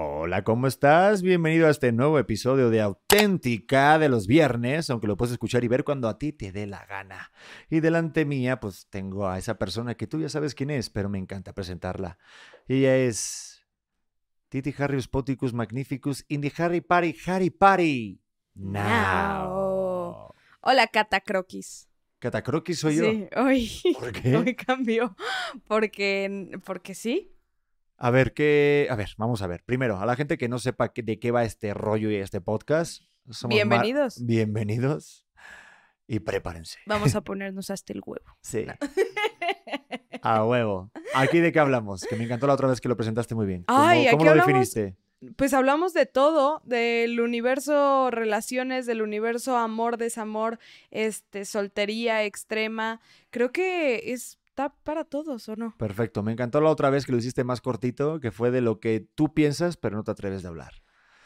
Hola, ¿cómo estás? Bienvenido a este nuevo episodio de Auténtica de los viernes, aunque lo puedes escuchar y ver cuando a ti te dé la gana. Y delante mía, pues tengo a esa persona que tú ya sabes quién es, pero me encanta presentarla. Ella es Titi Harrius Poticus Magnificus in the Harry Party, Harry Party. Now. Now. Hola, Cata Croquis. ¿Catacroquis soy yo? Sí, hoy, ¿Por qué? hoy cambió. Porque, porque sí. A ver, ¿qué? A ver, vamos a ver. Primero, a la gente que no sepa de qué va este rollo y este podcast. somos Mar- Bienvenidos. Bienvenidos. Y prepárense. Vamos a ponernos hasta el huevo. Sí. A huevo. ¿Aquí de qué hablamos? Que me encantó la otra vez que lo presentaste muy bien. ¿Cómo, Ay, cómo aquí lo hablamos- definiste? Pues hablamos de todo, del universo relaciones, del universo amor, desamor, este, soltería extrema. Creo que está para todos, ¿o no? Perfecto. Me encantó la otra vez que lo hiciste más cortito, que fue de lo que tú piensas, pero no te atreves de hablar.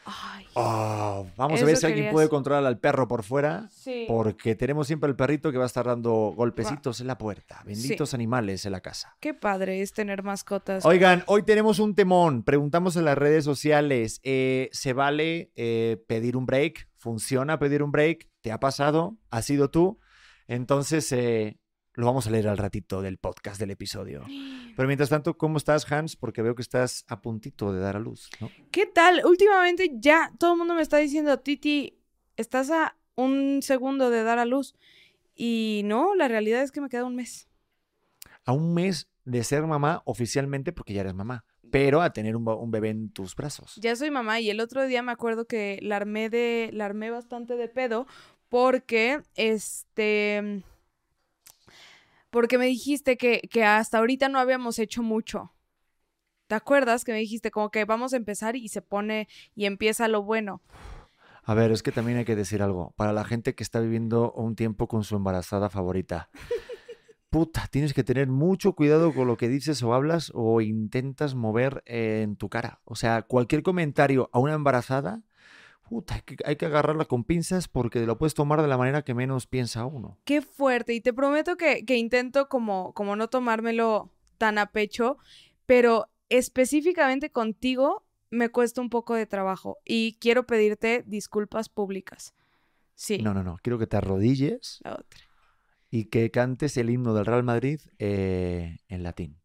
Ay. Oh, vamos a ver si alguien puede controlar al perro por fuera. Sí. Porque tenemos siempre el perrito que va a estar dando golpecitos en la puerta. Benditos animales en la casa. Qué padre es tener mascotas. Oigan, hoy tenemos un temón. Preguntamos en las redes sociales, eh, ¿se vale eh, pedir un break? ¿Funciona pedir un break? ¿Te ha pasado? ¿Has sido tú? Entonces, eh, lo vamos a leer al ratito del podcast, del episodio. Pero mientras tanto, ¿cómo estás, Hans? Porque veo que estás a puntito de dar a luz, ¿no? ¿Qué tal? Últimamente ya todo el mundo me está diciendo, Titi, estás a un segundo de dar a luz. Y no, la realidad es que me queda un mes. A un mes de ser mamá oficialmente, porque ya eres mamá, pero a tener un, bebé en tus brazos. Ya soy mamá y el otro día me acuerdo que la armé de, la armé bastante de pedo porque, este, porque me dijiste que, que hasta ahorita no habíamos hecho mucho. ¿Te acuerdas que me dijiste como que vamos a empezar y se pone y empieza lo bueno? A ver, es que también hay que decir algo. Para la gente que está viviendo un tiempo con su embarazada favorita. Puta, tienes que tener mucho cuidado con lo que dices o hablas o intentas mover eh, en tu cara. O sea, cualquier comentario a una embarazada, puta, hay que, hay que agarrarla con pinzas porque lo puedes tomar de la manera que menos piensa uno. Qué fuerte. Y te prometo que, que intento como, como no tomármelo tan a pecho, pero específicamente contigo me cuesta un poco de trabajo y quiero pedirte disculpas públicas. Sí. No, no, no. Quiero que te arrodilles La otra. y que cantes el himno del Real Madrid eh, en latín.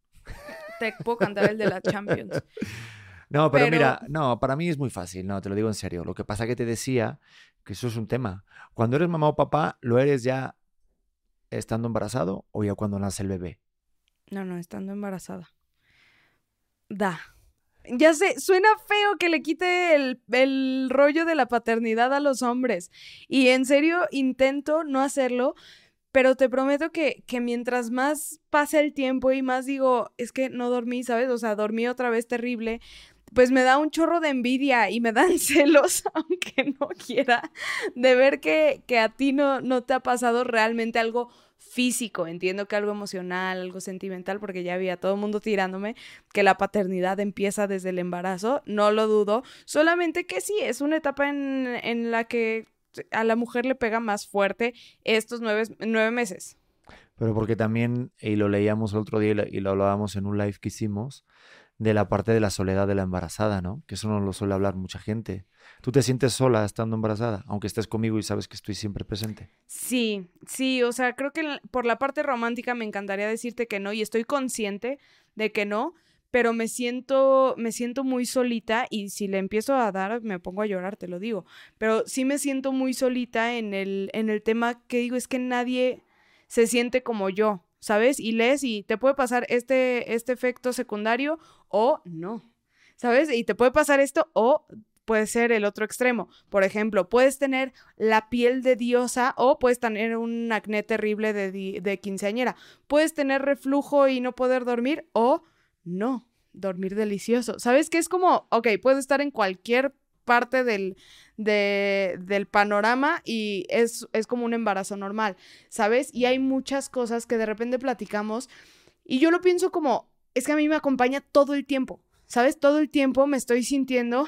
Te puedo cantar el de la Champions. No, pero, Pero- mira, no, para mí es muy fácil, no, te lo digo en serio. Lo que pasa que te decía que eso es un tema. Cuando eres mamá o papá, ¿lo eres ya estando embarazado o ya cuando nace el bebé? No, no, estando embarazada. Da. Ya sé, suena feo que le quite el, el rollo de la paternidad a los hombres. Y en serio, intento no hacerlo, pero te prometo que, que mientras más pasa el tiempo y más digo, es que no dormí, ¿sabes? O sea, dormí otra vez terrible. Pues me da un chorro de envidia y me dan celos, aunque no quiera, de ver que, que a ti no, no te ha pasado realmente algo físico. Entiendo que algo emocional, algo sentimental, porque ya había todo el mundo tirándome que la paternidad empieza desde el embarazo, no lo dudo, solamente que sí, es una etapa en, en la que a la mujer le pega más fuerte estos nueve, nueve meses. Pero porque también, y lo leíamos el otro día y lo, y lo hablábamos en un live que hicimos, de la parte de la soledad de la embarazada, ¿no? Que eso no lo suele hablar mucha gente. ¿Tú te sientes sola estando embarazada, aunque estés conmigo y sabes que estoy siempre presente? Sí, sí, o sea, creo que por la parte romántica me encantaría decirte que no y estoy consciente de que no, pero me siento me siento muy solita y si le empiezo a dar me pongo a llorar, te lo digo, pero sí me siento muy solita en el en el tema que digo es que nadie se siente como yo, ¿sabes? Y lees y te puede pasar este este efecto secundario o no. ¿Sabes? Y te puede pasar esto o puede ser el otro extremo. Por ejemplo, puedes tener la piel de diosa o puedes tener un acné terrible de, de quinceañera. Puedes tener reflujo y no poder dormir o no, dormir delicioso. ¿Sabes? Que es como, ok, puedes estar en cualquier parte del, de- del panorama y es, es como un embarazo normal, ¿sabes? Y hay muchas cosas que de repente platicamos y yo lo pienso como, es que a mí me acompaña todo el tiempo, ¿sabes? Todo el tiempo me estoy sintiendo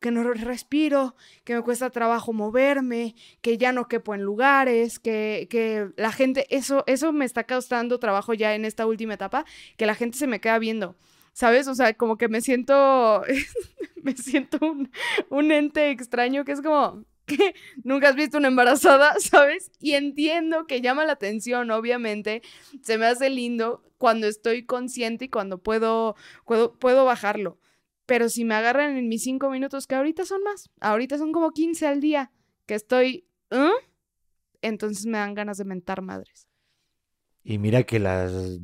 que no respiro, que me cuesta trabajo moverme, que ya no quepo en lugares, que, que la gente, eso, eso me está causando trabajo ya en esta última etapa, que la gente se me queda viendo. ¿Sabes? O sea, como que me siento, me siento un, ente extraño que es como que nunca has visto una embarazada, ¿sabes? Y entiendo que llama la atención, obviamente. Se me hace lindo cuando estoy consciente y cuando puedo, puedo, puedo bajarlo. Pero si me agarran en mis cinco minutos, que ahorita son más, ahorita son como 15 al día, que estoy, ¿eh? entonces me dan ganas de mentar madres. Y mira que las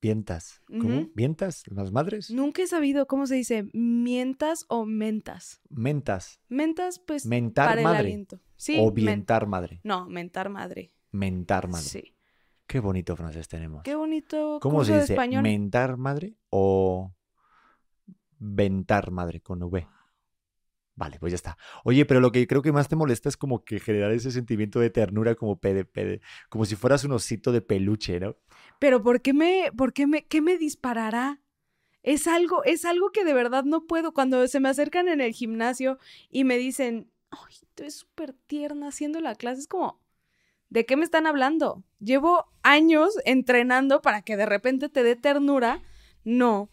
vientas, ¿cómo? ¿Vientas? ¿Las madres? Nunca he sabido cómo se dice, mientas o mentas. Mentas. Mentas, pues, Mentar para el madre. aliento. Sí, o vientar madre. No, mentar madre. Mentar madre. Sí. Qué bonito francés tenemos. Qué bonito ¿Cómo curso se de dice? español. ¿Mentar madre o ventar madre con V? Vale, pues ya está. Oye, pero lo que creo que más te molesta es como que generar ese sentimiento de ternura como pede, pede, como si fueras un osito de peluche, ¿no? Pero ¿por qué me, por qué me, qué me disparará? Es algo, es algo que de verdad no puedo. Cuando se me acercan en el gimnasio y me dicen, ay, tú eres súper tierna haciendo la clase, es como, ¿de qué me están hablando? Llevo años entrenando para que de repente te dé ternura. No,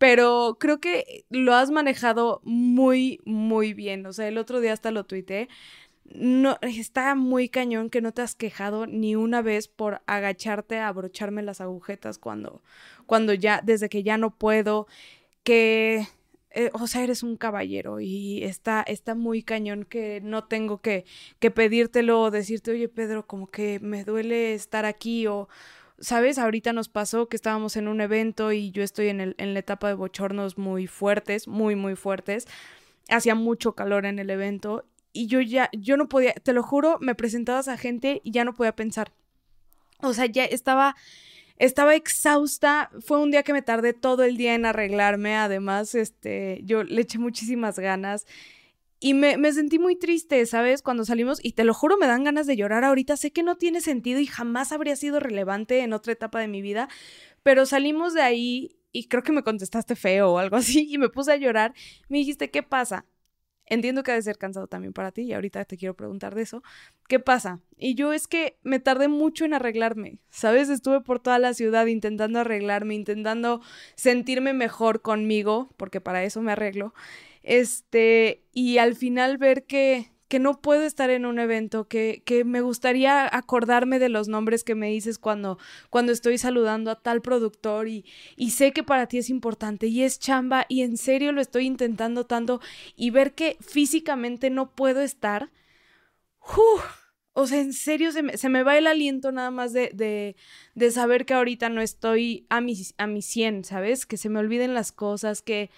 pero creo que lo has manejado muy, muy bien. O sea, el otro día hasta lo tuiteé. No, está muy cañón que no te has quejado ni una vez por agacharte a abrocharme las agujetas cuando, cuando ya, desde que ya no puedo, que, eh, o sea, eres un caballero y está, está muy cañón que no tengo que, que pedírtelo o decirte, oye Pedro, como que me duele estar aquí o, ¿sabes? Ahorita nos pasó que estábamos en un evento y yo estoy en, el, en la etapa de bochornos muy fuertes, muy, muy fuertes. Hacía mucho calor en el evento y yo ya, yo no podía, te lo juro, me presentabas a gente y ya no podía pensar. O sea, ya estaba, estaba exhausta. Fue un día que me tardé todo el día en arreglarme. Además, este, yo le eché muchísimas ganas. Y me, me sentí muy triste, ¿sabes? Cuando salimos, y te lo juro, me dan ganas de llorar ahorita. Sé que no tiene sentido y jamás habría sido relevante en otra etapa de mi vida, pero salimos de ahí y creo que me contestaste feo o algo así y me puse a llorar. Me dijiste, ¿qué pasa? Entiendo que ha de ser cansado también para ti y ahorita te quiero preguntar de eso. ¿Qué pasa? Y yo es que me tardé mucho en arreglarme, ¿sabes? Estuve por toda la ciudad intentando arreglarme, intentando sentirme mejor conmigo, porque para eso me arreglo. Este, y al final ver que, que no puedo estar en un evento, que, que me gustaría acordarme de los nombres que me dices cuando, cuando estoy saludando a tal productor y, y sé que para ti es importante y es chamba y en serio lo estoy intentando tanto y ver que físicamente no puedo estar. ¡uf! O sea, en serio se me, se me va el aliento nada más de, de, de saber que ahorita no estoy a mi, a mi 100, ¿sabes? Que se me olviden las cosas, que,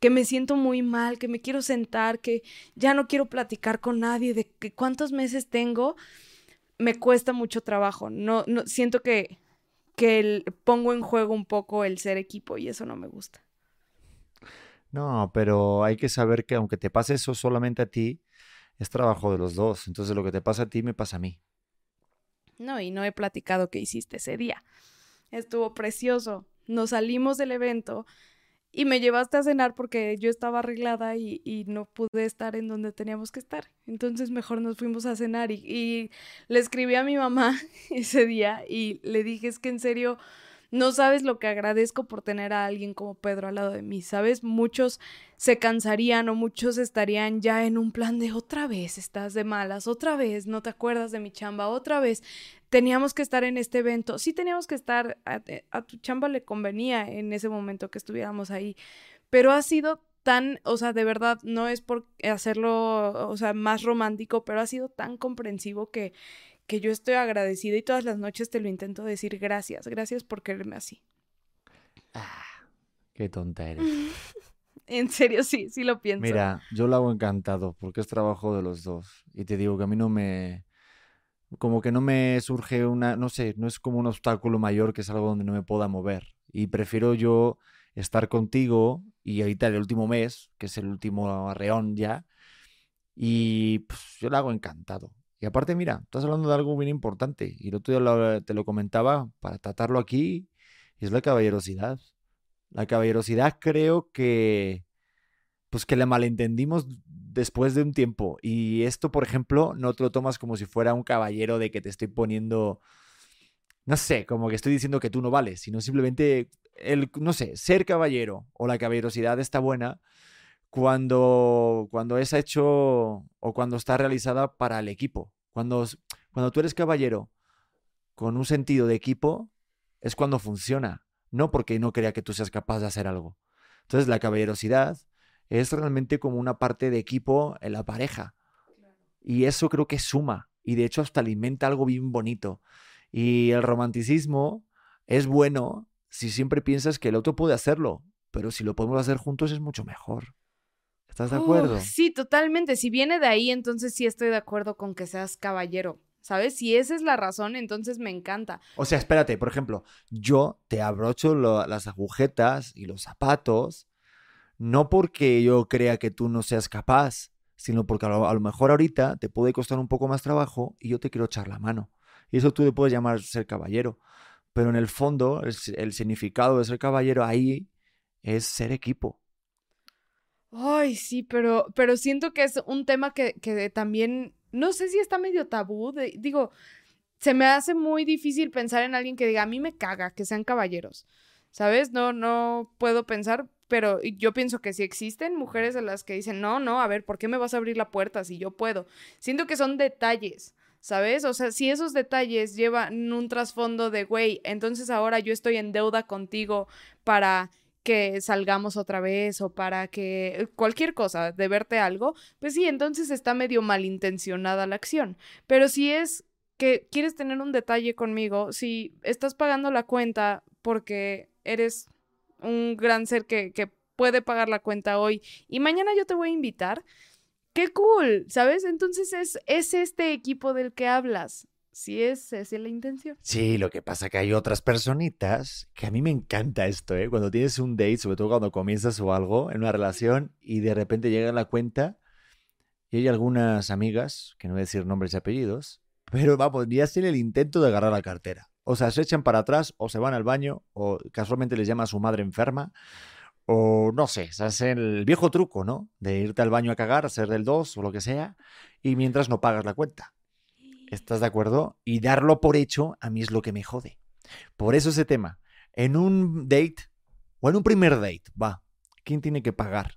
que me siento muy mal, que me quiero sentar, que ya no quiero platicar con nadie, de que cuántos meses tengo, me cuesta mucho trabajo. No, no siento que, que el- pongo en juego un poco el ser equipo y eso no me gusta. No, pero hay que saber que aunque te pase eso solamente a ti, es trabajo de los dos. Entonces lo que te pasa a ti me pasa a mí. No, y no he platicado qué hiciste ese día. Estuvo precioso. Nos salimos del evento y me llevaste a cenar porque yo estaba arreglada y, no pude estar en donde teníamos que estar. Entonces mejor nos fuimos a cenar y, y le escribí a mi mamá ese día y le dije, es que en serio, no sabes lo que agradezco por tener a alguien como Pedro al lado de mí, ¿sabes? Muchos se cansarían o muchos estarían ya en un plan de otra vez estás de malas, otra vez no te acuerdas de mi chamba, otra vez teníamos que estar en este evento. Sí teníamos que estar, a, a tu chamba le convenía en ese momento que estuviéramos ahí, pero ha sido tan, o sea, de verdad, no es por hacerlo, o sea, más romántico, pero ha sido tan comprensivo que, que yo estoy agradecida y todas las noches te lo intento decir gracias, gracias por quererme así. Qué tonta eres. En serio, sí, sí lo pienso. Mira, yo lo hago encantado porque es trabajo de los dos. Y te digo que a mí no me... Como que no me surge una... No sé, no es como un obstáculo mayor que es algo donde no me pueda mover. Y prefiero yo estar contigo y ahorita el último mes, que es el último arreón ya, y pues, yo lo hago encantado. Y aparte, mira, estás hablando de algo bien importante y el otro día te lo comentaba para tratarlo aquí, y es la caballerosidad. La caballerosidad creo que, pues que la malentendimos después de un tiempo. Y esto, por ejemplo, no te lo tomas como si fuera un caballero de que te estoy poniendo, no sé, como que estoy diciendo que tú no vales, sino simplemente el, no sé, ser caballero o la caballerosidad está buena cuando, cuando es hecho o cuando está realizada para el equipo. Cuando, cuando tú eres caballero con un sentido de equipo, es cuando funciona, no porque no crea que tú seas capaz de hacer algo. Entonces, la caballerosidad es realmente como una parte de equipo en la pareja. Y eso creo que suma. Y de hecho hasta alimenta algo bien bonito. Y el romanticismo es bueno si siempre piensas que el otro puede hacerlo. Pero si lo podemos hacer juntos es mucho mejor. ¿Estás de acuerdo? sí, totalmente. Si viene de ahí, entonces sí estoy de acuerdo con que seas caballero. ¿Sabes? Si esa es la razón, entonces me encanta. O sea, espérate, por ejemplo, yo te abrocho lo- las agujetas y los zapatos, no porque yo crea que tú no seas capaz, sino porque a lo, a lo mejor ahorita te puede costar un poco más trabajo y yo te quiero echar la mano. Y eso tú le puedes llamar ser caballero. Pero en el fondo, el significado de ser caballero ahí es ser equipo. Ay, sí, pero, pero siento que es un tema que, que también, no sé si está medio tabú. digo, se me hace muy difícil pensar en alguien que diga, a mí me caga que sean caballeros. ¿Sabes? No, no puedo pensar, pero yo pienso que si existen mujeres a las que dicen, no, no, a ver, ¿por qué me vas a abrir la puerta si yo puedo? Siento que son detalles. ¿Sabes? O sea, si esos detalles llevan un trasfondo de, güey, entonces ahora yo estoy en deuda contigo para que salgamos otra vez o para que cualquier cosa, de verte algo, pues sí, entonces está medio malintencionada la acción. Pero si es que quieres tener un detalle conmigo, si estás pagando la cuenta porque eres un gran ser que, que puede pagar la cuenta hoy y mañana yo te voy a invitar, qué cool, ¿sabes? Entonces es, es este equipo del que hablas. Si es, es la intención. Sí, lo que pasa que hay otras personitas que a mí me encanta esto, ¿eh? Cuando tienes un date, sobre todo cuando comienzas o algo en una relación y de repente llega la cuenta y hay algunas amigas, que no voy a decir nombres y apellidos, pero vamos, ya hacen el intento de agarrar la cartera. O sea, se echan para atrás o se van al baño o casualmente les llama a su madre enferma o no sé, se hacen el viejo truco, ¿no? De irte al baño a cagar, hacer del 2 o lo que sea y mientras no pagas la cuenta. ¿Estás de acuerdo? Y darlo por hecho a mí es lo que me jode. Por eso ese tema. En un date o en un primer date, va, ¿quién tiene que pagar?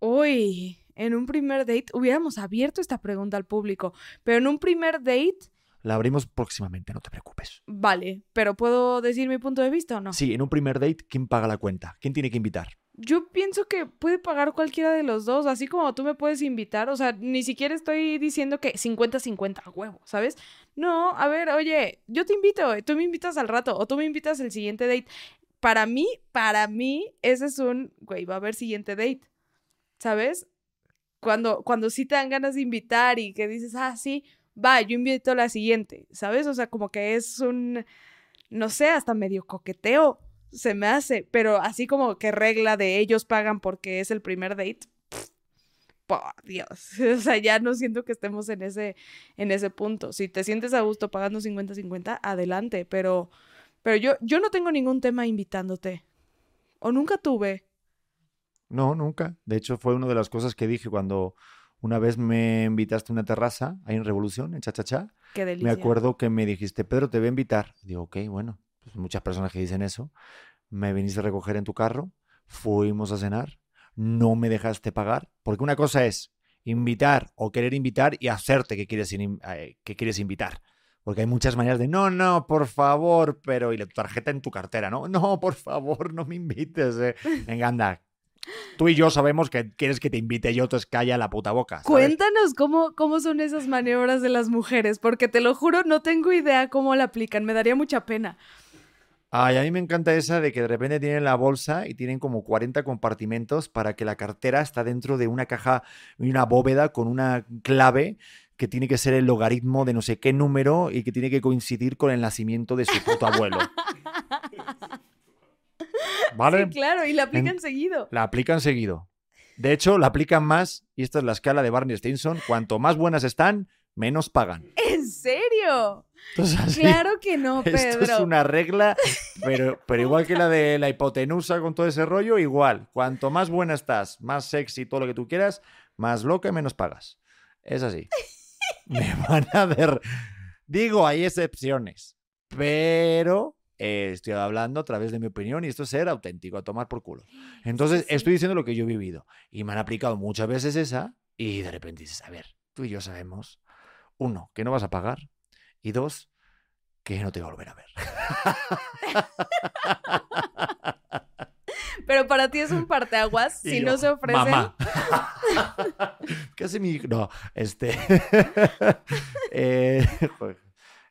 Uy, en un primer date hubiéramos abierto esta pregunta al público, pero en un primer date, La abrimos próximamente, no te preocupes. vale, pero ¿puedo decir mi punto de vista o no? Sí, en un primer date, ¿quién paga la cuenta? ¿Quién tiene que invitar? Yo pienso que puede pagar cualquiera de los dos, así como tú me puedes invitar, o sea, ni siquiera estoy diciendo que 50-50 a huevo, ¿sabes? No, a ver, oye, yo te invito, tú me invitas al rato o tú me invitas el siguiente date. Para mí, para mí, ese es un, güey, va a haber siguiente date, ¿sabes? Cuando, cuando sí te dan ganas de invitar y que dices, ah, sí, va, yo invito a la siguiente, ¿sabes? O sea, como que es un, no sé, hasta medio coqueteo se me hace, pero así como que regla de ellos pagan porque es el primer date. Por Dios, o sea, ya no siento que estemos en ese, en ese punto. Si te sientes a gusto pagando 50-50, adelante, pero, pero yo, yo no tengo ningún tema invitándote. O nunca tuve. No, nunca. De hecho, fue una de las cosas que dije cuando una vez me invitaste a una terraza ahí en Revolución, en Chachachá. Qué Me delicia. acuerdo que me dijiste, Pedro, te voy a invitar. Digo, ok, bueno, pues muchas personas que dicen eso. Me viniste a recoger en tu carro, fuimos a cenar, no me dejaste pagar, porque una cosa es invitar o querer invitar y hacerte que quieres, eh, que quieres invitar. Porque hay muchas maneras de, no, no, por favor, pero y la tarjeta en tu cartera, ¿no? No, por favor, no me invites. eh. Venga, anda. Tú y yo sabemos que quieres que te invite yo, entonces calla la puta boca. Cuéntanos cómo, cómo son esas maniobras de las mujeres, porque te lo juro, no tengo idea cómo la aplican, me daría mucha pena. Ay, a mí me encanta esa de que de repente tienen la bolsa y tienen como 40 compartimentos para que la cartera está dentro de una caja y una bóveda con una clave que tiene que ser el logaritmo de no sé qué número y que tiene que coincidir con el nacimiento de su puto abuelo. ¿Vale? Sí, claro, y la aplican En- seguido. La aplican seguido. De hecho, la aplican más, y esta es la escala de Barney Stinson, cuanto más buenas están, menos pagan. ¿En serio? Entonces, así, Claro que no, Esto Pedro. es una regla, pero, pero igual que la de la hipotenusa con todo ese rollo, igual. Cuanto más buena estás, más sexy, todo lo que tú quieras, más loca y menos pagas. Es así. Me van a ver. Digo, hay excepciones, pero, eh, estoy hablando a través de mi opinión y esto es ser auténtico, a tomar por culo. Entonces, sí. estoy diciendo lo que yo he vivido y me han aplicado muchas veces esa y de repente dices, a ver, tú y yo sabemos, uno, que no vas a pagar y dos, que no te voy a volver a ver. Pero para ti es un parteaguas Y si yo, no se ofrecen. Mamá. ¿Qué hace mi hijo? No, este. eh,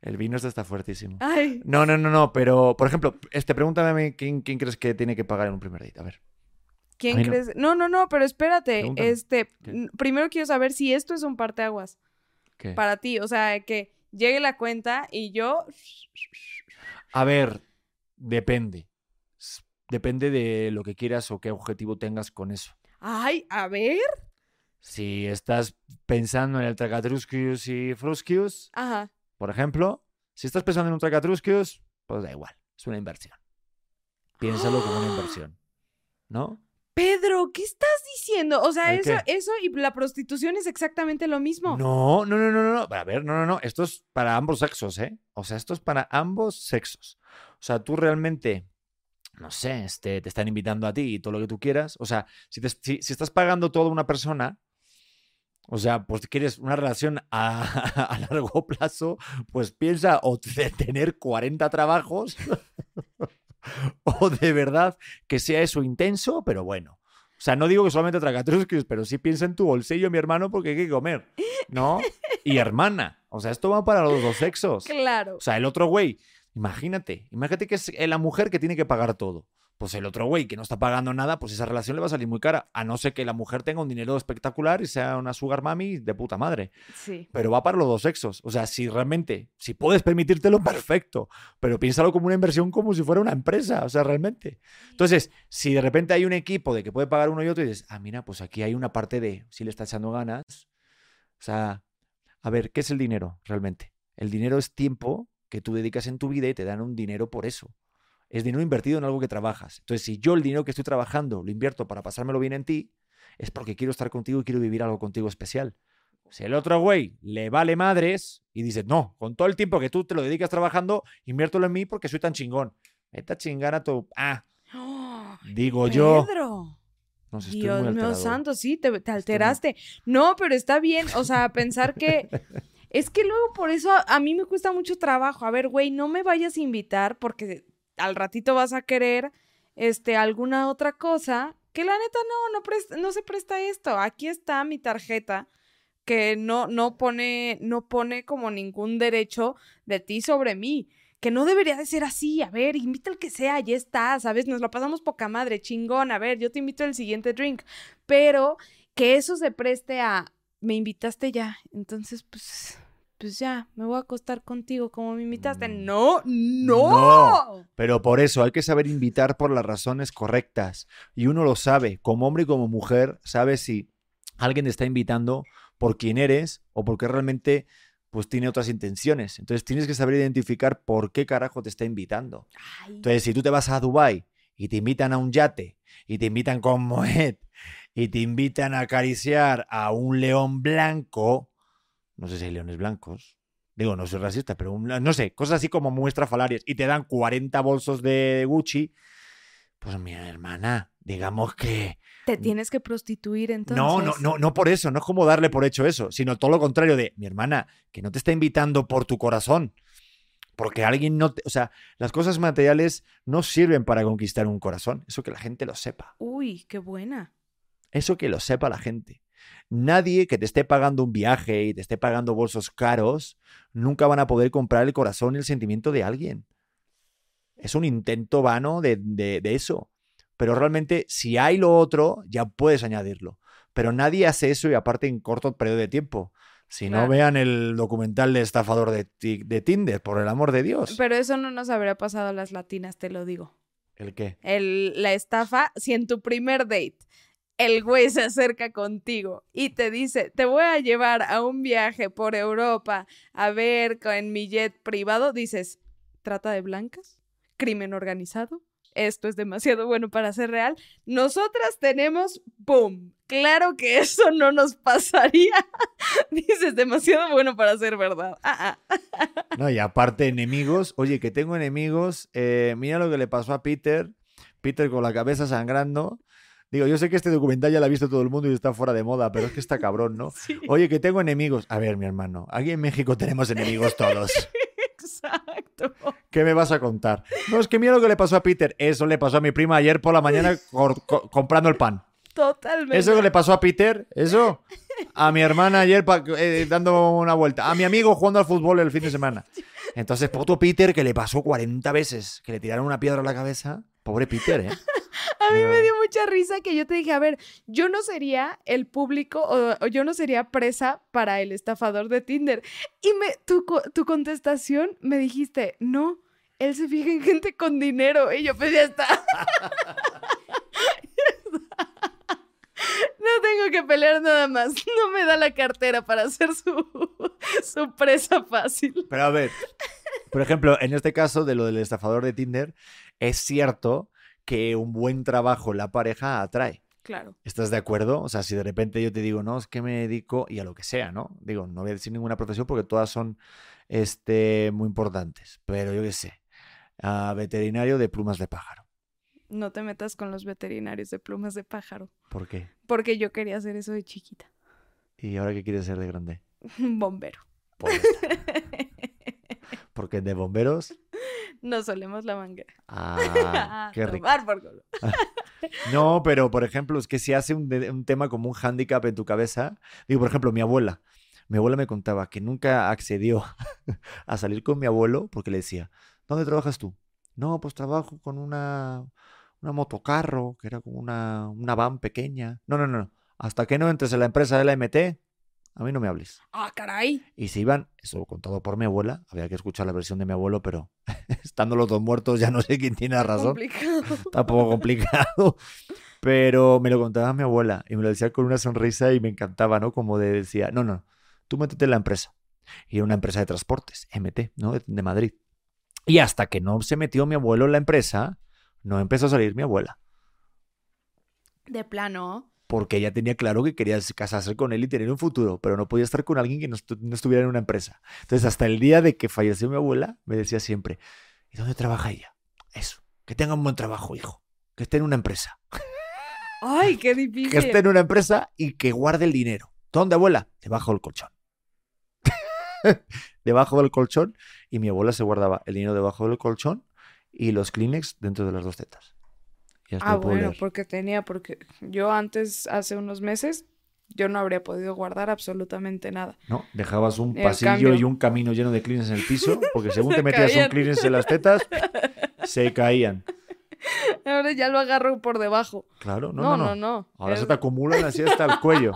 el vino este está fuertísimo. Ay, No, no, no, no, pero por ejemplo, este, pregúntame a mí quién, quién crees que tiene que pagar en un primer date. A ver. ¿quién Ay, crees? No, no, no, pero espérate. Pregúntame. Este, primero quiero saber si esto es un parteaguas ¿qué? para ti. O sea, que llegue la cuenta y yo. A ver, depende. Depende de lo que quieras o qué objetivo tengas con eso. Ay, a ver. Si estás pensando en el Tragatrusquius y Fruskius, Ajá. por ejemplo, si estás pensando en un Tragatrusquius, pues da igual, es una inversión. Piénsalo como una inversión, ¿no? Pedro, ¿qué estás diciendo? O sea, ¿El eso, qué? eso y la prostitución es exactamente lo mismo. No, no, no, no, no. A ver, no, no, no. Esto es para ambos sexos, ¿eh? O sea, esto es para ambos sexos. O sea, tú realmente, no sé, este, te están invitando a ti y todo lo que tú quieras. O sea, si, te- si, si estás pagando todo a una persona, o sea, pues quieres una relación a, a largo plazo, pues piensa o tener 40 trabajos o de verdad que sea eso intenso, pero bueno. O sea, no digo que solamente tragatrusquis, pero sí piensa en tu bolsillo, mi hermano, porque hay que comer, ¿no? Y hermana. O sea, esto va para los dos sexos. Claro. O sea, el otro güey, imagínate, imagínate que es la mujer que tiene que pagar todo. Pues el otro güey que no está pagando nada, pues esa relación le va a salir muy cara. A no ser que la mujer tenga un dinero espectacular y sea una sugar mami de puta madre. Sí. Pero va para los dos sexos. O sea, si realmente, si puedes permitírtelo, perfecto. Pero piénsalo como una inversión como si fuera una empresa. O sea, realmente. Entonces, si de repente hay un equipo de que puede pagar uno y otro y dices, ah, mira, pues aquí hay una parte de si le está echando ganas. O sea, a ver, ¿qué es el dinero realmente? El dinero es tiempo que tú dedicas en tu vida y te dan un dinero por eso. Es dinero invertido en algo que trabajas. Entonces, si yo el dinero que estoy trabajando lo invierto para pasármelo bien en ti, es porque quiero estar contigo y quiero vivir algo contigo especial. Si el otro güey le vale madres y dice, no, con todo el tiempo que tú te lo dedicas trabajando, inviértelo en mí porque soy tan chingón. Esta chingana tu... Ah, ¡Oh! digo yo. Pedro. No estoy Dios mío santo, sí, te, te alteraste. No, pero está bien, o sea, pensar que... Es que luego por eso a, a mí me cuesta mucho trabajo. A ver, güey, no me vayas a invitar porque al ratito vas a querer este, alguna otra cosa que la neta no, no, presta- no se presta esto. Aquí está mi tarjeta que no, no pone, no pone como ningún derecho de ti sobre mí. Que no debería de ser así. A ver, invita al que sea, ya está, ¿sabes? Nos la pasamos poca madre, chingón. A ver, yo te invito al siguiente drink. Pero que eso se preste a. Me invitaste ya. Entonces, pues. Pues ya, me voy a acostar contigo como me invitaste. Mm. No, no. Pero por eso hay que saber invitar por las razones correctas. Y uno lo sabe, como hombre y como mujer, sabe si alguien te está invitando por quién eres o porque realmente pues tiene otras intenciones. Entonces tienes que saber identificar por qué carajo te está invitando. Ay, Entonces, si tú te vas a Dubai y te invitan a un yate y te invitan con Moet y te invitan a acariciar a un león blanco, no sé si hay leones blancos, digo, no soy racista, pero un- no sé, cosas así como muestras falarias y te dan 40 bolsos de Gucci, pues mi hermana, digamos que te tienes que prostituir entonces. no, no, no, no por eso, no es como darle por hecho eso, sino todo lo contrario de mi hermana, que no te está invitando por tu corazón. Porque alguien no te, o sea, las cosas materiales no sirven para conquistar un corazón, eso que la gente lo sepa. Uy, qué buena. Eso que lo sepa la gente. Nadie que te esté pagando un viaje y te esté pagando bolsos caros, nunca van a poder comprar el corazón y el sentimiento de alguien. Es un intento vano de, de- de eso. Pero realmente, si hay lo otro, ya puedes añadirlo. Pero nadie hace eso y aparte en corto periodo de tiempo. Si no, vean el documental de estafador de, de Tinder, por el amor de Dios. Pero eso no nos habría pasado a las latinas, te lo digo. ¿El qué? El, la estafa, si en tu primer date el güey se acerca contigo y te dice, te voy a llevar a un viaje por Europa a ver en mi jet privado, dices, ¿trata de blancas? ¿Crimen organizado? Esto es demasiado bueno para ser real. Nosotras tenemos, ¡boom! Claro que eso no nos pasaría. Dices, demasiado bueno para ser verdad. Ah, ah. No, y aparte, enemigos. Oye, que tengo enemigos. eh, mira lo que le pasó a Peter. Peter con la cabeza sangrando. Digo, yo sé que este documental ya lo ha visto todo el mundo y está fuera de moda, pero es que está cabrón, ¿no? Sí, Oye, que tengo enemigos. A ver, mi hermano, aquí en México tenemos enemigos todos. exacto. ¿Qué me vas a contar? No, es que mira lo que le pasó a Peter. Eso le pasó a mi prima ayer por la mañana co- comprando el pan. Totalmente. Eso que le pasó a Peter, eso. A mi hermana ayer eh, dando una vuelta. A mi amigo jugando al fútbol el fin de semana. Entonces, puto Peter que le pasó 40 veces, que le tiraron una piedra a la cabeza. Pobre Peter, ¿eh? A mí me dio mucha risa que yo te dije, a ver, yo no sería el público o, o yo no sería presa para el estafador de Tinder. Y me, tu, tu contestación me dijiste, no, él se fija en gente con dinero. Y yo, pues ya está. No tengo que pelear nada más. No me da la cartera para hacer su, su presa fácil. Pero a ver, por ejemplo, en este caso de lo del estafador de Tinder, es cierto que un buen trabajo la pareja atrae. Claro. ¿Estás de acuerdo? O sea, si de repente yo te digo, no, es que me dedico y a lo que sea, ¿no? Digo, no voy a decir ninguna profesión porque todas son este, muy importantes, pero yo qué sé, a veterinario de plumas de pájaro. No te metas con los veterinarios de plumas de pájaro. ¿Por qué? Porque yo quería hacer eso de chiquita. ¿Y ahora qué quieres ser de grande? Bombero. Porque de bomberos. No solemos la manguera. Ah, qué rico. Tomar por. No, pero por ejemplo, es que si hace un, tema como un hándicap en tu cabeza. Digo, por ejemplo, mi abuela. Mi abuela me contaba que nunca accedió a salir con mi abuelo porque le decía, ¿dónde trabajas tú? No, pues trabajo con una, una motocarro, que era como una, una van pequeña. No, no, no, no. Hasta que no entres en la empresa de la MT, a mí no me hables. Ah, caray. Y se iban, eso contado por mi abuela, había que escuchar la versión de mi abuelo, pero estando los dos muertos ya no sé quién tiene razón. Complicado. Está un poco complicado. Pero me lo contaba mi abuela y me lo decía con una sonrisa y me encantaba, ¿no? Como de decía, no, no, tú métete en la empresa. Y era una empresa de transportes, MT, ¿no? De, de Madrid. Y hasta que no se metió mi abuelo en la empresa, no empezó a salir mi abuela. De plano. Porque ella tenía claro que quería casarse con él y tener un futuro, pero no podía estar con alguien que no, estu- no estuviera en una empresa. Entonces, hasta el día de que falleció mi abuela, me decía siempre, ¿y dónde trabaja ella? Eso, que tenga un buen trabajo, hijo, que esté en una empresa. Ay, qué que difícil. esté en una empresa y que guarde el dinero. ¿Dónde, abuela? Debajo del colchón. debajo del colchón. Y mi abuela se guardaba el dinero debajo del colchón y los Kleenex dentro de las dos tetas. Y hasta Ah, bueno, leer. porque tenía, porque yo antes, hace unos meses, yo no habría podido guardar absolutamente nada. ¿No? Dejabas un El pasillo cambio. y un camino lleno de Kleenex en el piso, porque según Se te metías un. Kleenex en las tetas, se caían. Ahora ya lo agarro por debajo. Claro, no, No, no, no, no. no. Ahora Es- se te acumulan así hasta el cuello.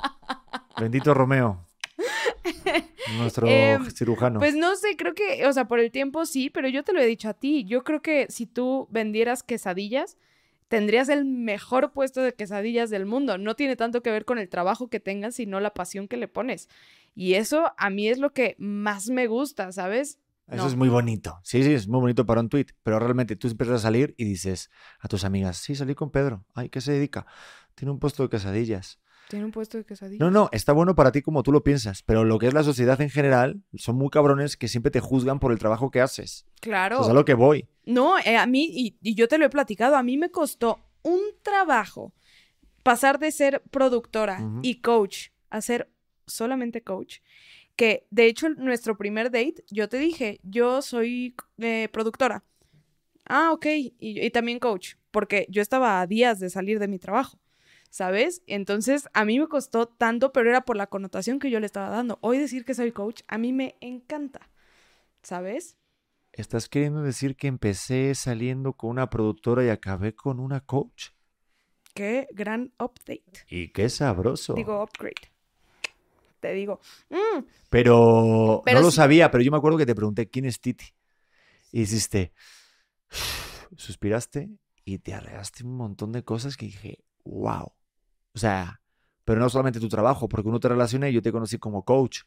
Bendito Romeo. Nuestro Em, cirujano. Pues no sé, creo que, o sea, por el tiempo sí, pero yo te lo he dicho a ti. Yo creo que si tú vendieras quesadillas, tendrías el mejor puesto de quesadillas del mundo. No tiene tanto que ver con el trabajo que tengas, sino la pasión que le pones. Y eso a mí es lo que más me gusta, ¿sabes? Eso No. es muy bonito. Sí, sí, es muy bonito para un tweet. Pero realmente tú empiezas a salir y dices a tus amigas, sí, salí con Pedro. Ay, ¿qué se dedica? Tiene un puesto de quesadillas. Tiene un puesto de quesadillas. No, no, está bueno para ti como tú lo piensas. Pero lo que es la sociedad en general, son muy cabrones que siempre te juzgan por el trabajo que haces. Claro. Eso es a lo que voy. No, eh, a mí, y, y yo te lo he platicado, a mí me costó un trabajo pasar de ser productora y coach a ser solamente coach. Que de hecho, en nuestro primer date, yo te dije, yo soy eh, productora. Ah, ok. Y, y también coach, porque yo estaba a días de salir de mi trabajo, ¿sabes? Entonces, a mí me costó tanto, pero era por la connotación que yo le estaba dando. Hoy decir que soy coach, a mí me encanta, ¿sabes? ¿Estás queriendo decir que empecé saliendo con una productora y acabé con una coach? Qué gran update. Y qué sabroso. Digo, upgrade. Te digo, mm, Pero, Pero no lo sabía, pero yo me acuerdo que te pregunté quién es Titi. Y hiciste, suspiraste y te arregaste un montón de cosas que dije, wow. O sea, pero no solamente tu trabajo, porque uno te relaciona y yo te conocí como coach.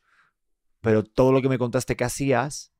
Pero todo lo que me contaste que hacías,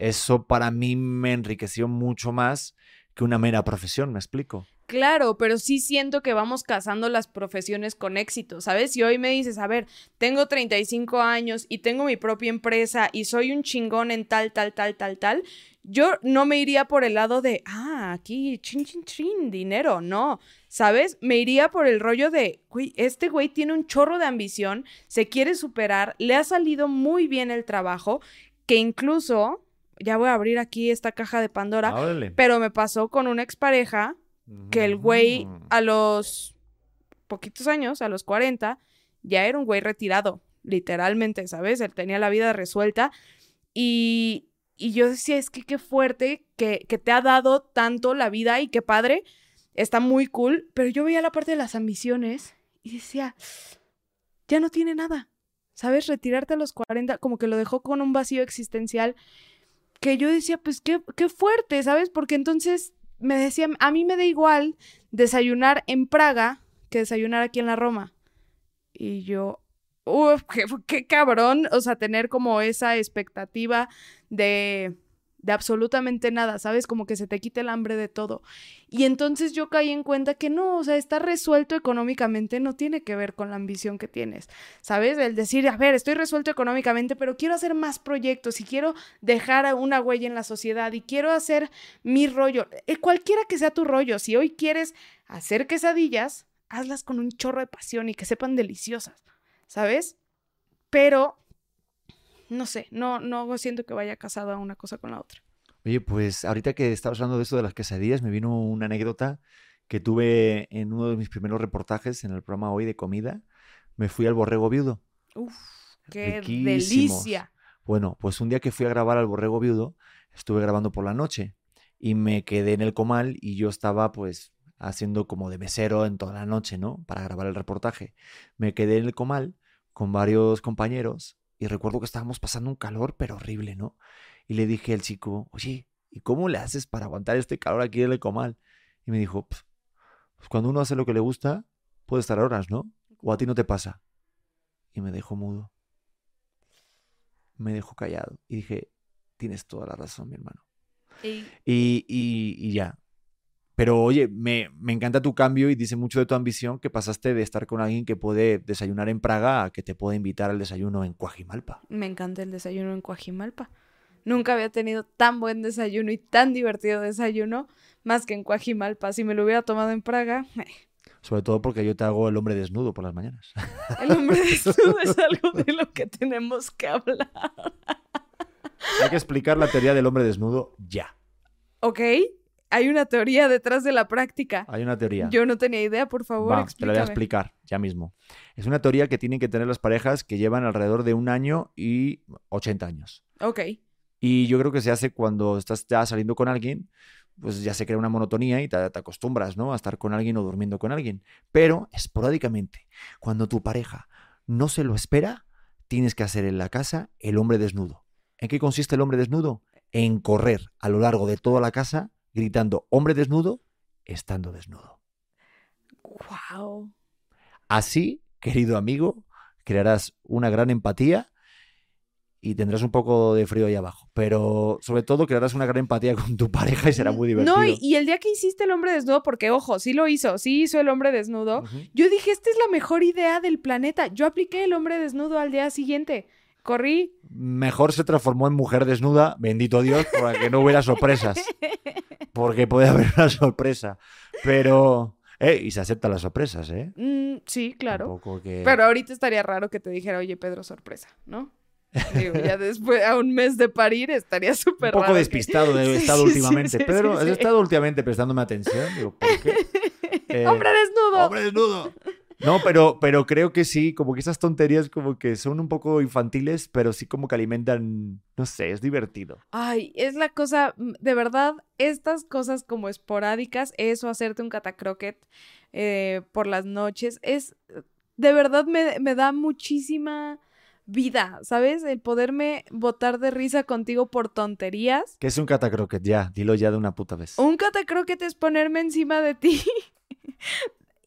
eso para mí me enriqueció mucho más que una mera profesión, me explico. Claro, pero sí siento que vamos casando las profesiones con éxito, ¿sabes? Si hoy me dices, a ver, tengo 35 años y tengo mi propia empresa y soy un chingón en tal, tal, tal, tal, tal, yo no me iría por el lado de, ah, aquí, chin, chin, chin, dinero, no, ¿sabes? Me iría por el rollo de, güey, este güey tiene un chorro de ambición, se quiere superar, le ha salido muy bien el trabajo, que incluso, ya voy a abrir aquí esta caja de Pandora, Órale. pero me pasó con una expareja que el güey a los poquitos años, a los 40, ya era un güey retirado, literalmente, ¿sabes? Él tenía la vida resuelta y, y yo decía, es que qué fuerte que, que te ha dado tanto la vida y qué padre, está muy cool, pero yo veía la parte de las ambiciones y decía, ya no tiene nada, ¿sabes? Retirarte a los 40, como que lo dejó con un vacío existencial que yo decía, pues qué, qué fuerte, ¿sabes? Porque entonces me decía, a mí me da igual desayunar en Praga que desayunar aquí en la Roma. Y yo, uff, qué, qué cabrón, o sea, tener como esa expectativa de, de absolutamente nada, ¿sabes? Como que se te quite el hambre de todo. Y entonces yo caí en cuenta que no, o sea, estar resuelto económicamente no tiene que ver con la ambición que tienes, ¿sabes? El decir, a ver, estoy resuelto económicamente, pero quiero hacer más proyectos y quiero dejar una huella en la sociedad y quiero hacer mi rollo, eh, cualquiera que sea tu rollo, si hoy quieres hacer quesadillas, hazlas con un chorro de pasión y que sepan deliciosas, ¿sabes? Pero, no sé, no, no siento que vaya casada una cosa con la otra. Oye, pues ahorita que estabas hablando de esto de las quesadillas, me vino una anécdota que tuve en uno de mis primeros reportajes en el programa hoy de comida. Me fui al borrego viudo. Uf, qué Riquísimos. delicia. Bueno, pues un día que fui a grabar al borrego viudo, estuve grabando por la noche y me quedé en el comal y yo estaba pues haciendo como de mesero en toda la noche, ¿no? Para grabar el reportaje. Me quedé en el comal con varios compañeros y recuerdo que estábamos pasando un calor, pero horrible, ¿no? Y le dije al chico, oye, ¿y cómo le haces para aguantar este calor aquí en el comal? Y me dijo, "Pf, pues cuando uno hace lo que le gusta, puede estar horas, ¿no? O a ti no te pasa. Y me dejó mudo. Me dejó callado. Y dije, tienes toda la razón, mi hermano. Y- y ya. Pero oye, me, me encanta tu cambio y dice mucho de tu ambición que pasaste de estar con alguien que puede desayunar en Praga a que te puede invitar al desayuno en Coajimalpa. Me encanta el desayuno en Coajimalpa. Nunca había tenido tan buen desayuno y tan divertido desayuno más que en Coajimalpa. Si me lo hubiera tomado en Praga, Sobre todo porque yo te hago el hombre desnudo por las mañanas. el hombre desnudo es algo de lo que tenemos que hablar. Hay que explicar la teoría del hombre desnudo ya. ¿Ok? Hay una teoría detrás de la práctica. Hay una teoría. Yo no tenía idea, por favor, Va, te la voy a explicar ya mismo. Es una teoría que tienen que tener las parejas que llevan alrededor de un año y 80 años. Ok. Y yo creo que se hace cuando estás ya saliendo con alguien, pues ya se crea una monotonía y te, te acostumbras, ¿no? A estar con alguien o durmiendo con alguien. Pero esporádicamente, cuando tu pareja no se lo espera, tienes que hacer en la casa el hombre desnudo. ¿En qué consiste el hombre desnudo? En correr a lo largo de toda la casa gritando hombre desnudo, estando desnudo. Wow. Así, querido amigo, crearás una gran empatía y tendrás un poco de frío ahí abajo. Pero sobre todo crearás una gran empatía con tu pareja y será muy divertido. No, y, y el día que hiciste el hombre desnudo, porque ojo, sí lo hizo, sí hizo el hombre desnudo, yo dije, esta es la mejor idea del planeta. Yo apliqué el hombre desnudo al día siguiente. Corrí. Mejor se transformó en mujer desnuda, bendito Dios, para que no hubiera sorpresas. Porque puede haber una sorpresa. Pero... Eh, y se aceptan las sorpresas, ¿eh? Mm, sí, claro. Que... Pero ahorita estaría raro que te dijera, oye, Pedro, sorpresa, ¿no? Digo, ya después, a un mes de parir, estaría un súper poco raro. que- despistado he Sí, estado sí, últimamente. sí, Pedro, sí, ¿has sí. estado últimamente prestándome atención? Digo, ¿por qué? Eh, ¡Hombre desnudo! ¡Hombre desnudo! No, pero, pero creo que sí, como que esas tonterías como que son un poco infantiles, pero sí como que alimentan, no sé, es divertido. Ay, es la cosa, mm, de verdad, estas cosas como esporádicas, eso, hacerte un catacroquet eh, por las noches, es, de verdad me, me da muchísima vida, ¿sabes? El poderme botar de risa contigo por tonterías. ¿Qué es un catacroquet? Ya, dilo ya de una puta vez. Un catacroquet es ponerme encima de ti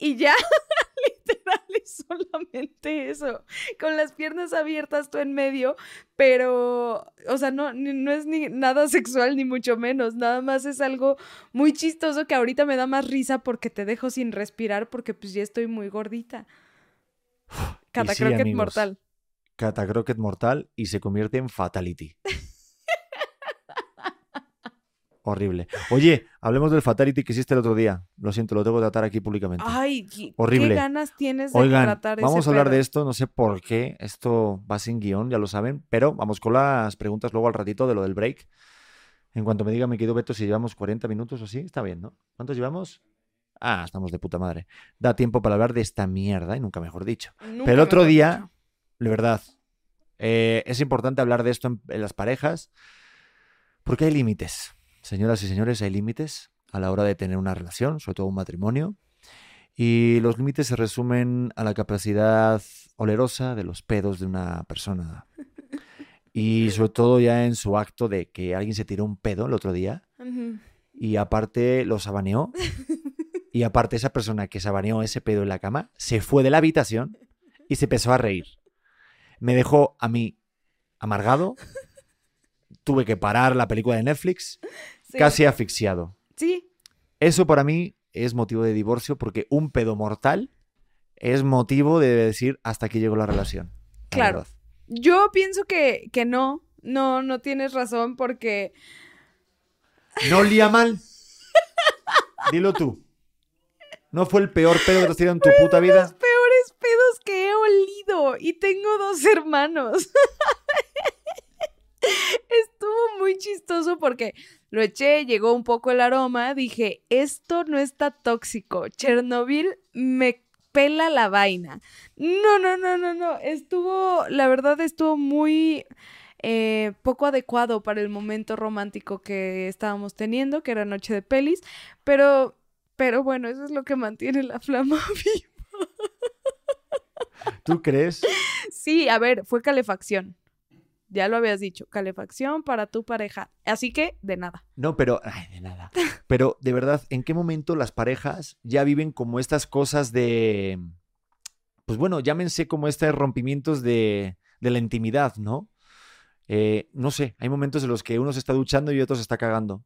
y ya, literal, es solamente eso. Con las piernas abiertas tú en medio, pero, o sea, no, no es ni nada sexual ni mucho menos. Nada más es algo muy chistoso que ahorita me da más risa porque te dejo sin respirar porque pues ya estoy muy gordita. Catacroquet mortal. Catacroquet mortal y se convierte en Fatality. Horrible. Oye, hablemos del Fatality que hiciste el otro día. Lo siento, lo tengo que tratar aquí públicamente. Ay, qué, Horrible. qué ganas tienes de Oigan, tratar ese vamos a hablar de esto, no sé por qué, esto va sin guion, ya lo saben, pero vamos con las preguntas luego al ratito de lo del break. En cuanto me diga, me quedo Beto si llevamos 40 minutos o así, está bien, ¿no? ¿Cuántos llevamos? Ah, estamos de puta madre. Da tiempo para hablar de esta mierda y nunca mejor dicho. Nunca Pero el otro día, de verdad, eh, es importante hablar de esto en, en las parejas porque hay límites. Señoras y señores, hay límites a la hora de tener una relación, sobre todo un matrimonio. Y los límites se resumen a la capacidad olerosa de los pedos de una persona. Y sobre todo ya en su acto de que alguien se tiró un pedo el otro día y aparte lo sabaneó. Y aparte esa persona que sabaneó ese pedo en la cama se fue de la habitación y se empezó a reír. Me dejó a mí amargado. Tuve que parar la película de Netflix, Sí. casi asfixiado. Sí, Eso para mí es motivo de divorcio porque un pedo mortal es motivo de decir hasta aquí llegó la relación. la Claro. verdad. Yo pienso que, que no, no, no tienes razón porque No olía mal. Dilo tú. ¿No fue el peor pedo que te has tirado en tu puta vida? los peores pedos que he olido y tengo dos hermanos. Estuvo muy chistoso porque lo eché, llegó un poco el aroma, dije, esto no está tóxico, Chernobyl me pela la vaina. No, no, no, no, no, estuvo, la verdad estuvo muy eh, poco adecuado para el momento romántico que estábamos teniendo, que era noche de pelis, pero, pero bueno, eso es lo que mantiene la flama viva. ¿Tú crees? Sí, a ver, fue calefacción. Ya lo habías dicho, calefacción para tu pareja. Así que, de nada. No, pero, de nada. Pero de verdad, ¿en qué momento las parejas ya viven como estas cosas de, pues bueno, llámense como estos rompimientos de, de la intimidad, ¿no? Eh, no sé, hay momentos en los que uno se está duchando y otro se está cagando.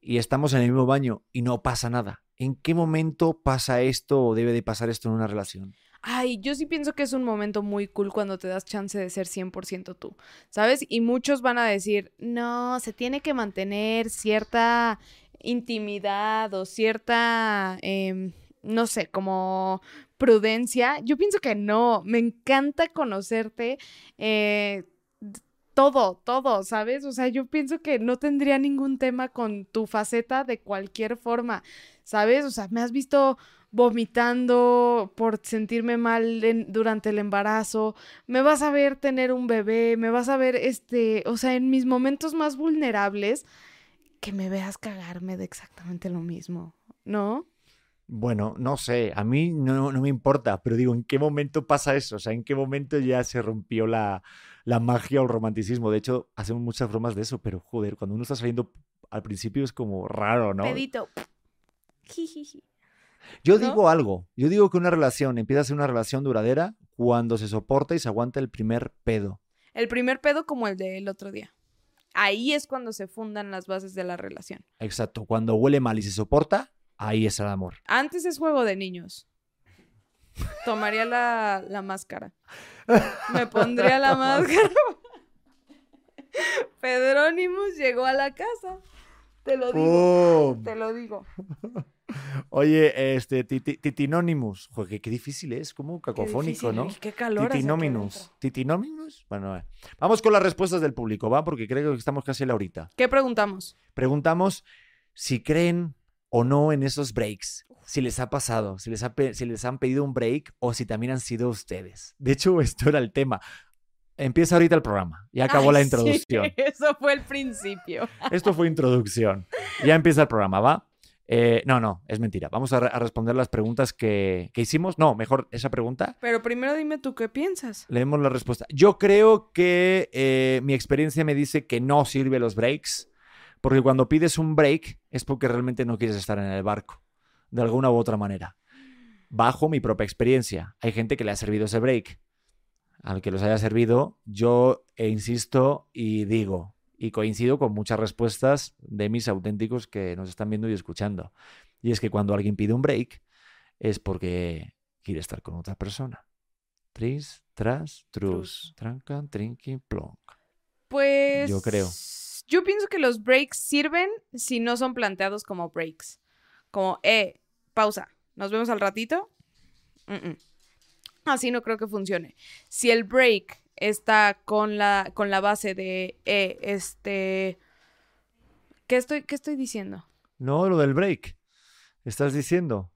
Y estamos en el mismo baño y no pasa nada. ¿En qué momento pasa esto o debe de pasar esto en una relación? Ay, yo sí pienso que es un momento muy cool cuando te das chance de ser 100% tú, ¿sabes? Y muchos van a decir, no, se tiene que mantener cierta intimidad o cierta, em, no sé, como prudencia. Yo pienso que no, me encanta conocerte. eh, todo, todo, ¿sabes? O sea, yo pienso que no tendría ningún tema con tu faceta de cualquier forma, ¿sabes? O sea, me has visto vomitando por sentirme mal en- durante el embarazo, me vas a ver tener un bebé, me vas a ver, este, o sea, en mis momentos más vulnerables, que me veas cagarme de exactamente lo mismo, ¿no? Bueno, no sé, a mí no, no me importa, pero digo, ¿en qué momento pasa eso? O sea, ¿en qué momento ya se rompió la, la magia o el romanticismo? De hecho, hacemos muchas bromas de eso, pero joder, cuando uno está saliendo al principio es como raro, ¿no? Pedito. Yo ¿no? digo algo, yo digo que una relación empieza a ser una relación duradera cuando se soporta y se aguanta el primer pedo. El primer pedo como el del otro día. Ahí es cuando se fundan las bases de la relación. Exacto, cuando huele mal y se soporta, ahí es el amor. Antes es juego de niños. Tomaría la, la máscara. Me pondría la máscara. Pedrónimos llegó a la casa. Te lo digo. ¡Pum! Te lo digo. Oye, este, titi- Titinónimus. Joder, qué, qué difícil es, como Qué cacofónico, difícil, ¿no? Qué calor. Titinóminus. Titinóminus. Bueno, eh. vamos con las respuestas del público, ¿va? Porque creo que estamos casi a la horita. ¿Qué preguntamos? Preguntamos si creen o no en esos breaks. Si les ha pasado, si les, ha si les han pedido un break o si también han sido ustedes. De hecho, esto era el tema. Empieza ahorita el programa. Ya acabó la Ay, sí, introducción. eso fue el principio. Esto fue introducción. Ya empieza el programa, ¿va? Eh, no, no, es mentira. Vamos a, re- a responder las preguntas que, que hicimos. No, mejor esa pregunta. Pero primero dime tú qué piensas. Leemos la respuesta. Yo creo que eh, mi experiencia me dice que no sirve los breaks, porque cuando pides un break es porque realmente no quieres estar en el barco, de alguna u otra manera. bajo mi propia experiencia. Hay gente que le ha servido ese break. Al que los haya servido, yo e insisto y digo, y coincido con muchas respuestas de mis auténticos que nos están viendo y escuchando. Y es que cuando alguien pide un break es porque quiere estar con otra persona. Tris, tras, trus, trancan, trinqui, plonk. Pues. Yo creo. Yo pienso que los breaks sirven si no son planteados como breaks. Como, eh, pausa, nos vemos al ratito. Mm, mm. Así no creo que funcione. Si el break está con la, con la base de, eh, este... ¿Qué estoy, ¿Qué estoy diciendo? No, lo del break. Estás diciendo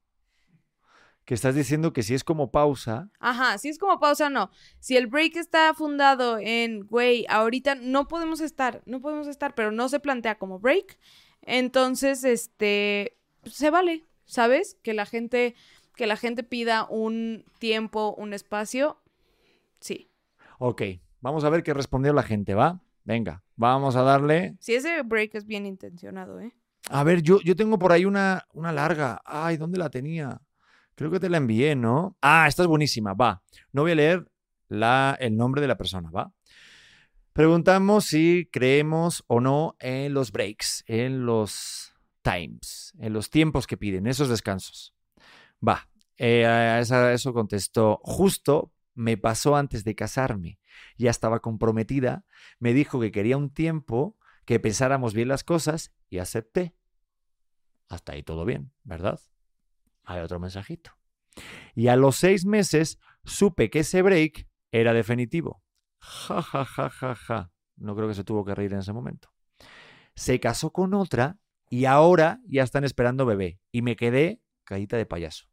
que estás diciendo que si es como pausa. Ajá, si es como pausa, no. Si el break está fundado en, güey, ahorita no podemos estar, no podemos estar, pero no se plantea como break, entonces, este, se vale, ¿sabes? Que la gente, que la gente pida un tiempo, un espacio, sí. Ok, vamos a ver qué respondió la gente, ¿va? Venga, vamos a darle. Si ese break es bien intencionado, ¿eh? A ver, yo, yo tengo por ahí una, una larga. Ay, ¿dónde la tenía? Creo que te la envié, ¿no? Ah, esta es buenísima, va. No voy a leer la, el nombre de la persona, va. Preguntamos si creemos o no en los breaks, en los times, en los tiempos que piden, esos descansos. Va, eh, a eso contestó, justo me pasó antes de casarme, ya estaba comprometida, me dijo que quería un tiempo, que pensáramos bien las cosas y acepté. Hasta ahí todo bien, ¿verdad? hay otro mensajito. Y a los seis meses supe que ese break era definitivo. Ja, ja, ja, ja, ja. No creo que se tuvo que reír en ese momento. Se casó con otra y ahora ya están esperando bebé. Y me quedé caída de payaso.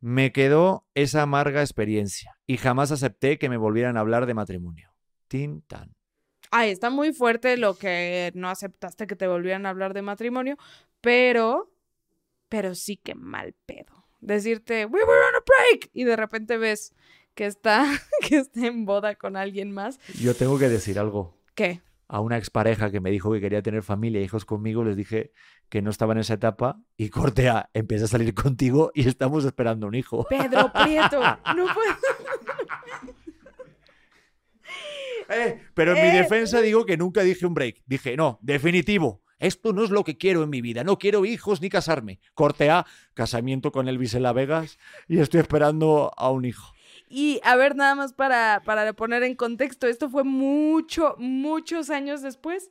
Me quedó esa amarga experiencia y jamás acepté que me volvieran a hablar de matrimonio. Tin tan. Ay, está muy fuerte lo que no aceptaste que te volvieran a hablar de matrimonio, pero pero sí que mal pedo. Decirte, we were on a break, y de repente ves que está, que está en boda con alguien más. Yo tengo que decir algo. ¿Qué? A una expareja que me dijo que quería tener familia e hijos conmigo, les dije que no estaba en esa etapa y corte a, empieza a salir contigo y estamos esperando un hijo. Pedro Prieto, no puedo. Eh, pero en mi eh. defensa digo que nunca dije un break. Dije, no, definitivo. Esto no es lo que quiero en mi vida. No quiero hijos ni casarme. Corte A, casamiento con Elvis en la Vegas y estoy esperando a un hijo. Y a ver, nada más para, para poner en contexto, esto fue mucho, muchos años después.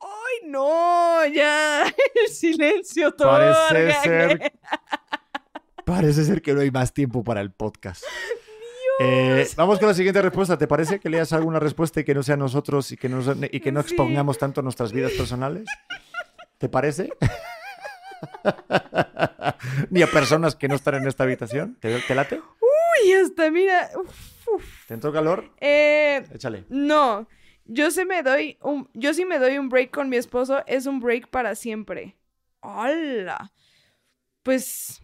¡Ay, no! Ya, el silencio todo. Parece ser, parece ser que no hay más tiempo para el podcast. Eh, vamos con la siguiente respuesta. ¿Te parece que leas alguna respuesta y que no sea nosotros y que, y que no expongamos tanto nuestras vidas personales? ¿Te parece? Ni a personas que no están en esta habitación. ¿Te, late? Uy, hasta mira. ¿Te entró calor? Eh, Échale. No. Yo sí me doy un, yo sí me doy un break con mi esposo, es un break para siempre. ¡Hala! Pues.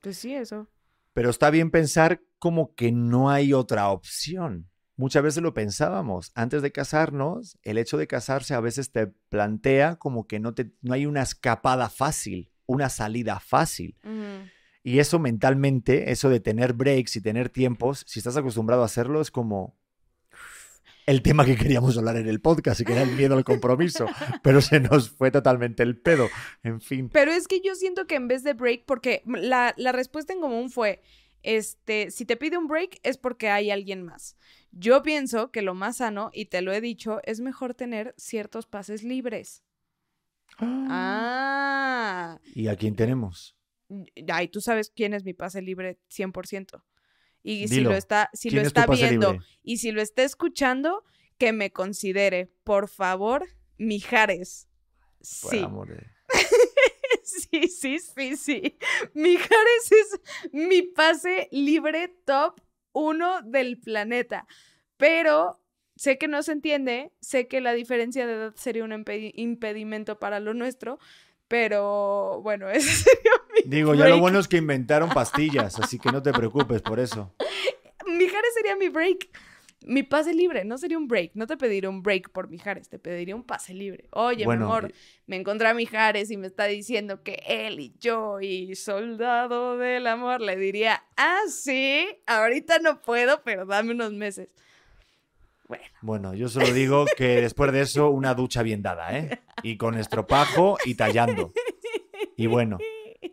Pues sí, eso. Pero está bien pensar como que no hay otra opción. Muchas veces lo pensábamos. Antes de casarnos, el hecho de casarse a veces te plantea como que no, te, no hay una escapada fácil, una salida fácil. Y eso mentalmente, eso de tener breaks y tener tiempos, si estás acostumbrado a hacerlo, es como el tema que queríamos hablar en el podcast y que era el miedo al compromiso, pero se nos fue totalmente el pedo. En fin. Pero es que yo siento que en vez de break, porque la, la respuesta en común fue, este, si te pide un break es porque hay alguien más. Yo pienso que lo más sano, y te lo he dicho, es mejor tener ciertos pases libres. Ah. ¿Y a quién tenemos? Ay, tú sabes quién es mi pase libre 100%. Y si lo está, si lo está viendo y si lo está escuchando, que me considere, por favor, Mijares. sí. Sí, sí, sí, sí. Mijares es mi pase libre top uno del planeta. Pero sé que no se entiende, sé que la diferencia de edad sería un impedimento para lo nuestro, pero bueno, ese sería mi Digo, ya lo bueno es que inventaron pastillas, así que no te preocupes por eso. Mijares sería mi break. Mi pase libre, no sería un break. No te pediría un break por Mijares, te pediría un pase libre. Oye, Bueno, mi amor, eh, me encontré a Mijares y me está diciendo que él y yo y soldado del amor le diría, ah, sí, ahorita no puedo, pero dame unos meses. Bueno, Bueno, yo solo digo que después de eso, una ducha bien dada, ¿eh? Y con estropajo y tallando. Y bueno,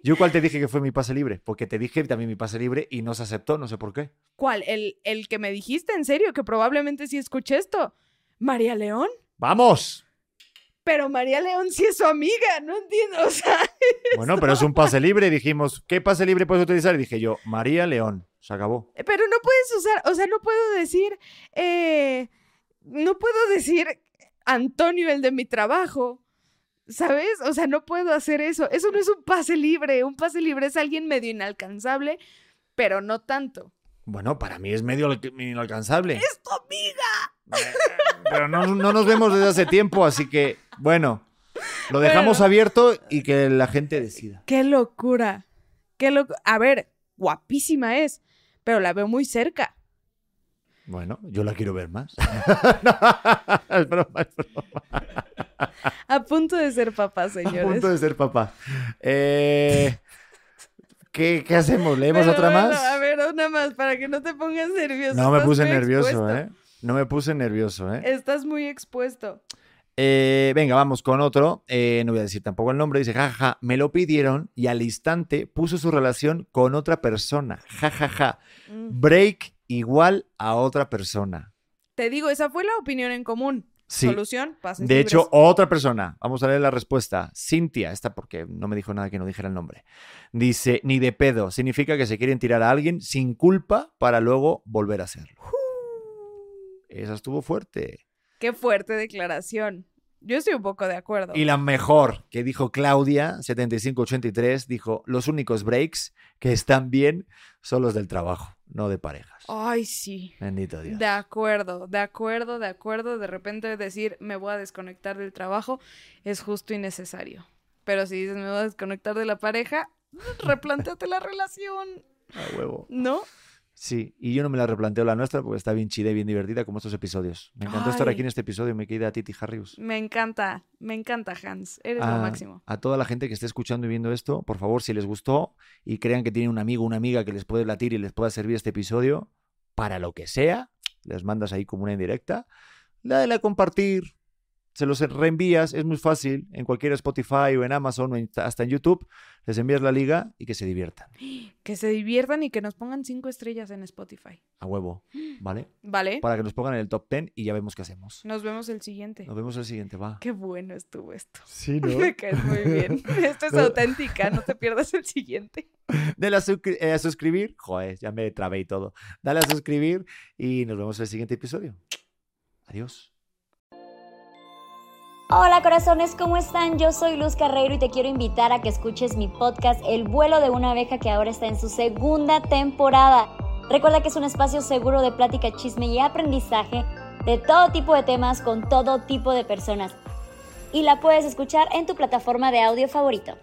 ¿yo cuál te dije que fue mi pase libre? Porque te dije también mi pase libre y no se aceptó, no sé por qué. ¿cuál? ¿El, el que me dijiste en serio? Que probablemente sí escuché esto. ¿María León? ¡Vamos! Pero María León sí es su amiga, no entiendo, o sea, Bueno, pero es un pase libre. Dijimos, ¿qué pase libre puedes utilizar? Y dije yo, María León. Se acabó. pero no puedes usar, o sea, no puedo decir, eh, no puedo decir Antonio, el de mi trabajo, ¿sabes? O sea, no puedo hacer eso. Eso no es un pase libre, un pase libre es alguien medio inalcanzable, pero no tanto. Bueno, para mí es medio al- inalcanzable. ¡Es tu amiga! Pero no, no nos vemos desde hace tiempo, así que, bueno, lo dejamos Bueno. abierto y que la gente decida. ¡Qué locura! ¡Qué loco! A ver, guapísima es, pero la veo muy cerca. Bueno, yo la quiero ver más. es broma, es broma. A punto de ser papá, A señores. punto de ser papá. Eh, ¿qué, qué hacemos? ¿Leemos Pero otra bueno, más? A ver, una más para que no te pongas nervioso. No me puse nervioso, expuesto. ¿eh? No me puse nervioso, ¿eh? Estás muy expuesto. Eh, venga, vamos con otro. Eh, no voy a decir tampoco el nombre. Dice, jajaja, me lo pidieron y al instante puso su relación con otra persona. Jajaja. Mm. Break igual a otra persona. Te digo, esa fue la opinión en común. Sí. Solución, pases De hecho, otra persona. Vamos a leer la respuesta. Cintia, esta porque no me dijo nada que no dijera el nombre. Dice, ni de pedo. Significa que se quieren tirar a alguien sin culpa para luego volver a hacerlo. Esa estuvo fuerte. Qué fuerte declaración. Yo estoy un poco de acuerdo. Y la mejor que dijo Claudia, 7583, dijo, los únicos breaks que están bien son los del trabajo, no de parejas. Ay, sí. Bendito Dios. De acuerdo, de acuerdo, de acuerdo. De repente decir me voy a desconectar del trabajo es justo y necesario. Pero si dices me voy a desconectar de la pareja, replanteate la relación, A huevo. ¿no? Sí, y yo no me la replanteo la nuestra porque está bien chida y bien divertida como estos episodios. Me encantó estar aquí en este episodio, me quedé a Titi Harrius. Me encanta, me encanta Hans. Eres lo a, máximo. a toda la gente que esté escuchando y viendo esto, por favor, si les gustó y crean que tienen un amigo o una amiga que les puede latir y les pueda servir este episodio, para lo que sea, les mandas ahí como una indirecta, dale a compartir, se los reenvías, es muy fácil, en cualquier Spotify o en Amazon o en- hasta en YouTube, les envías la liga y que se diviertan. Que se diviertan y que nos pongan cinco estrellas en Spotify. A huevo, ¿vale? ¿Vale? Para que nos pongan en el top 10 y ya vemos qué hacemos. Nos vemos el siguiente. Nos vemos el siguiente, va. Qué bueno estuvo esto. Sí, ¿no? Me caes muy bien. Esto es No. auténtica, no te pierdas el siguiente. Dale a, suscri- eh, a suscribir. Joder, ya me trabé y todo. Dale a suscribir y nos vemos en el siguiente episodio. Adiós. Hola corazones, ¿cómo están? Yo soy Luz Carreiro y te quiero invitar a que escuches mi podcast El vuelo de una abeja que ahora está en su segunda temporada. Recuerda que es un espacio seguro de plática, chisme y aprendizaje de todo tipo de temas con todo tipo de personas. Y la puedes escuchar en tu plataforma de audio favorito.